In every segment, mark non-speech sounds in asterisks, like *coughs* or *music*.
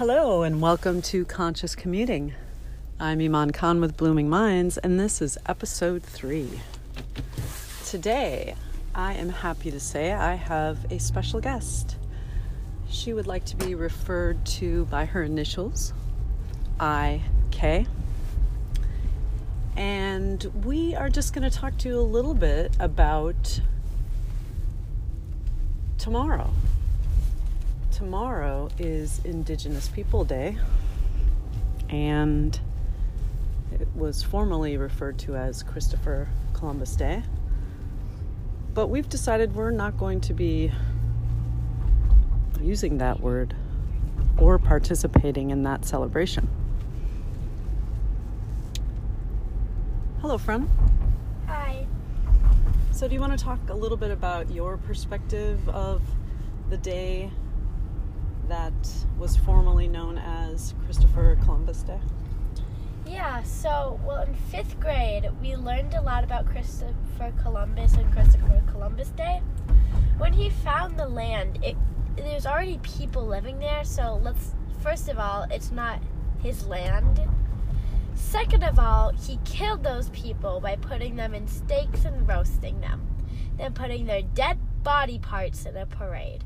Hello, and welcome to Conscious Commuting. I'm Iman Khan with Blooming Minds, and this is episode three. Today, I am happy to say I have a special guest. She would like to be referred to by her initials, IK. And we are just going to talk to you a little bit about tomorrow. Tomorrow is Indigenous People Day, and it was formerly referred to as Christopher Columbus Day. But we've decided we're not going to be using that word or participating in that celebration. Hello, friend. Hi. So, do you want to talk a little bit about your perspective of the day that was formerly known as Christopher Columbus Day? Yeah, so, well, in fifth grade, we learned a lot about Christopher Columbus and Christopher Columbus Day. When he found the land, it, there's already people living there, so let's, first of all, it's not his land. Second of all, he killed those people by putting them in stakes and roasting them, then putting their dead body parts in a parade.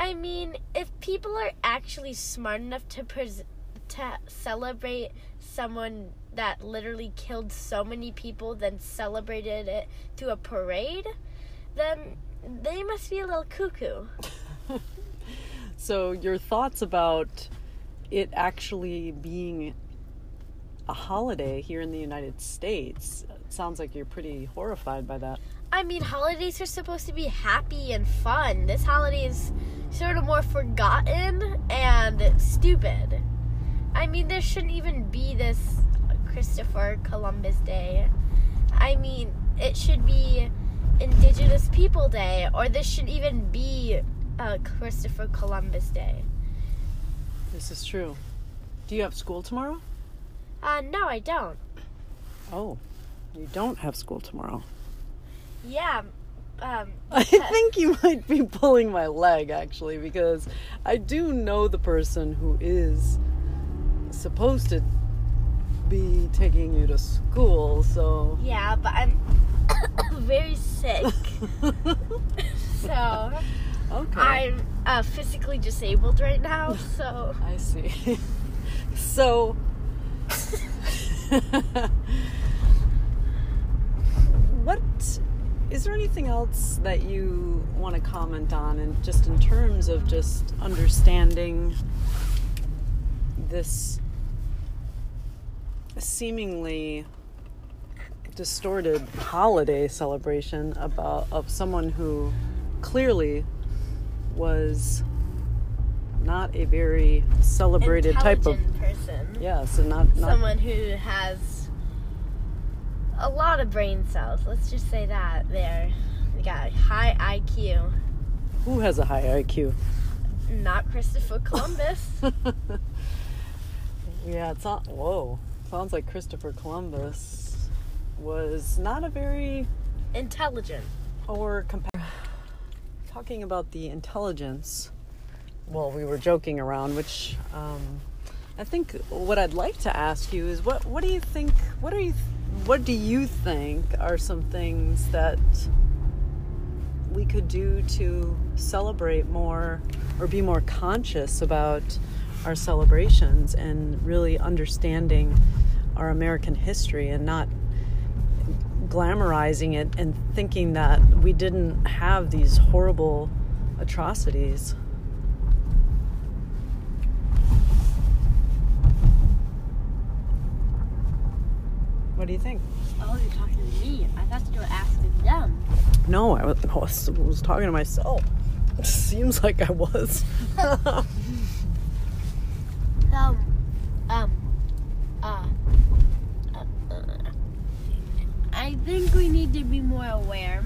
I mean, if people are actually smart enough to, pres- to celebrate someone that literally killed so many people, then celebrated it to a parade, then they must be a little cuckoo. *laughs* So, your thoughts about it actually being a holiday here in the United States sounds like you're pretty horrified by that. I mean, holidays are supposed to be happy and fun. This holiday is sort of more forgotten and stupid. I mean, there shouldn't even be this Christopher Columbus Day. I mean, it should be Indigenous People Day, or this should even be uh, Christopher Columbus Day. This is true. Do you have school tomorrow? Uh, no, I don't. Oh, you don't have school tomorrow. Yeah, um, *laughs* I think you might be pulling my leg actually because I do know the person who is supposed to be taking you to school, so yeah, but I'm *coughs* very sick, *laughs* so okay. I'm uh, physically disabled right now. *laughs* So I see. so what is there anything else that you want to comment on and just in terms of just understanding this seemingly distorted holiday celebration about of someone who clearly was not a very celebrated type of person. yes and not, not Someone who has a lot of brain cells. Let's just say that there. They got high IQ. who has a high IQ Not Christopher *laughs* Columbus. Yeah, it's not. Whoa, sounds like Christopher Columbus was not a very Intelligent. or compa- talking about the intelligence. Well, we were joking around, which um, I think what I'd like to ask you is what what do you think? What are you? What do you think are some things that we could do to celebrate more or be more conscious about our celebrations and really understanding our American history and not glamorizing it and thinking that we didn't have these horrible atrocities. What do you think? Oh, you're talking to me. I thought you were asking them. No, I was, I was, was talking to myself. It *laughs* seems like I was. *laughs* Um, um, uh, uh, I think we need to be more aware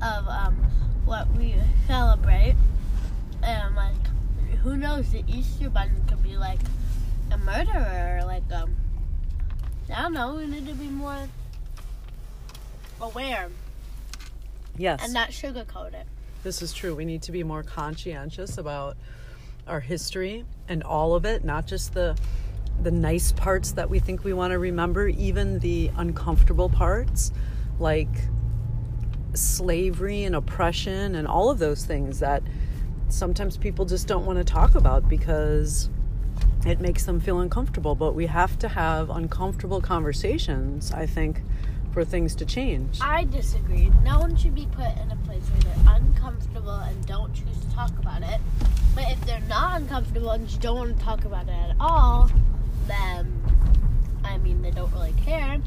of um what we celebrate, and like, who knows? The Easter Bunny could be like a murderer, or like um, I don't know. We need to be more aware yes. and not sugarcoat it. This is true. We need to be more conscientious about our history and all of it, not just the the nice parts that we think we want to remember, even the uncomfortable parts like slavery and oppression and all of those things that sometimes people just don't want to talk about because it makes them feel uncomfortable. But we have to have uncomfortable conversations, I think, for things to change. I disagree. No one should be put in a place where they're uncomfortable and don't choose to talk about it. But if they're not uncomfortable and just don't want to talk about it at all, then I mean they don't really care.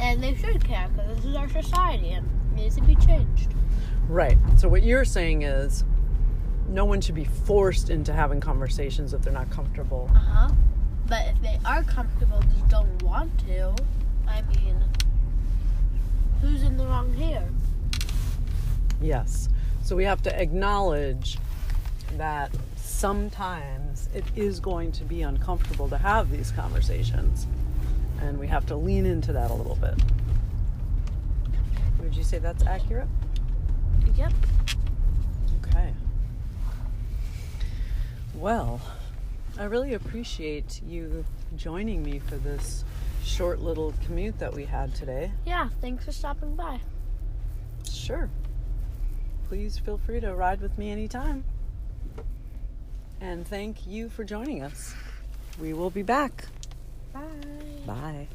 And they should care because this is our society and it needs to be changed. Right. So what you're saying is no one should be forced into having conversations if they're not comfortable. Uh huh. But if they are comfortable, just don't want to. I mean, who's in the wrong here? Yes. So we have to acknowledge that sometimes it is going to be uncomfortable to have these conversations. And we have to lean into that a little bit. Would you say that's accurate? Yep. Okay. Well, I really appreciate you joining me for this short little commute that we had today. Yeah. Thanks for stopping by. Sure. Please feel free to ride with me anytime. And thank you for joining us. We will be back. Bye. Bye.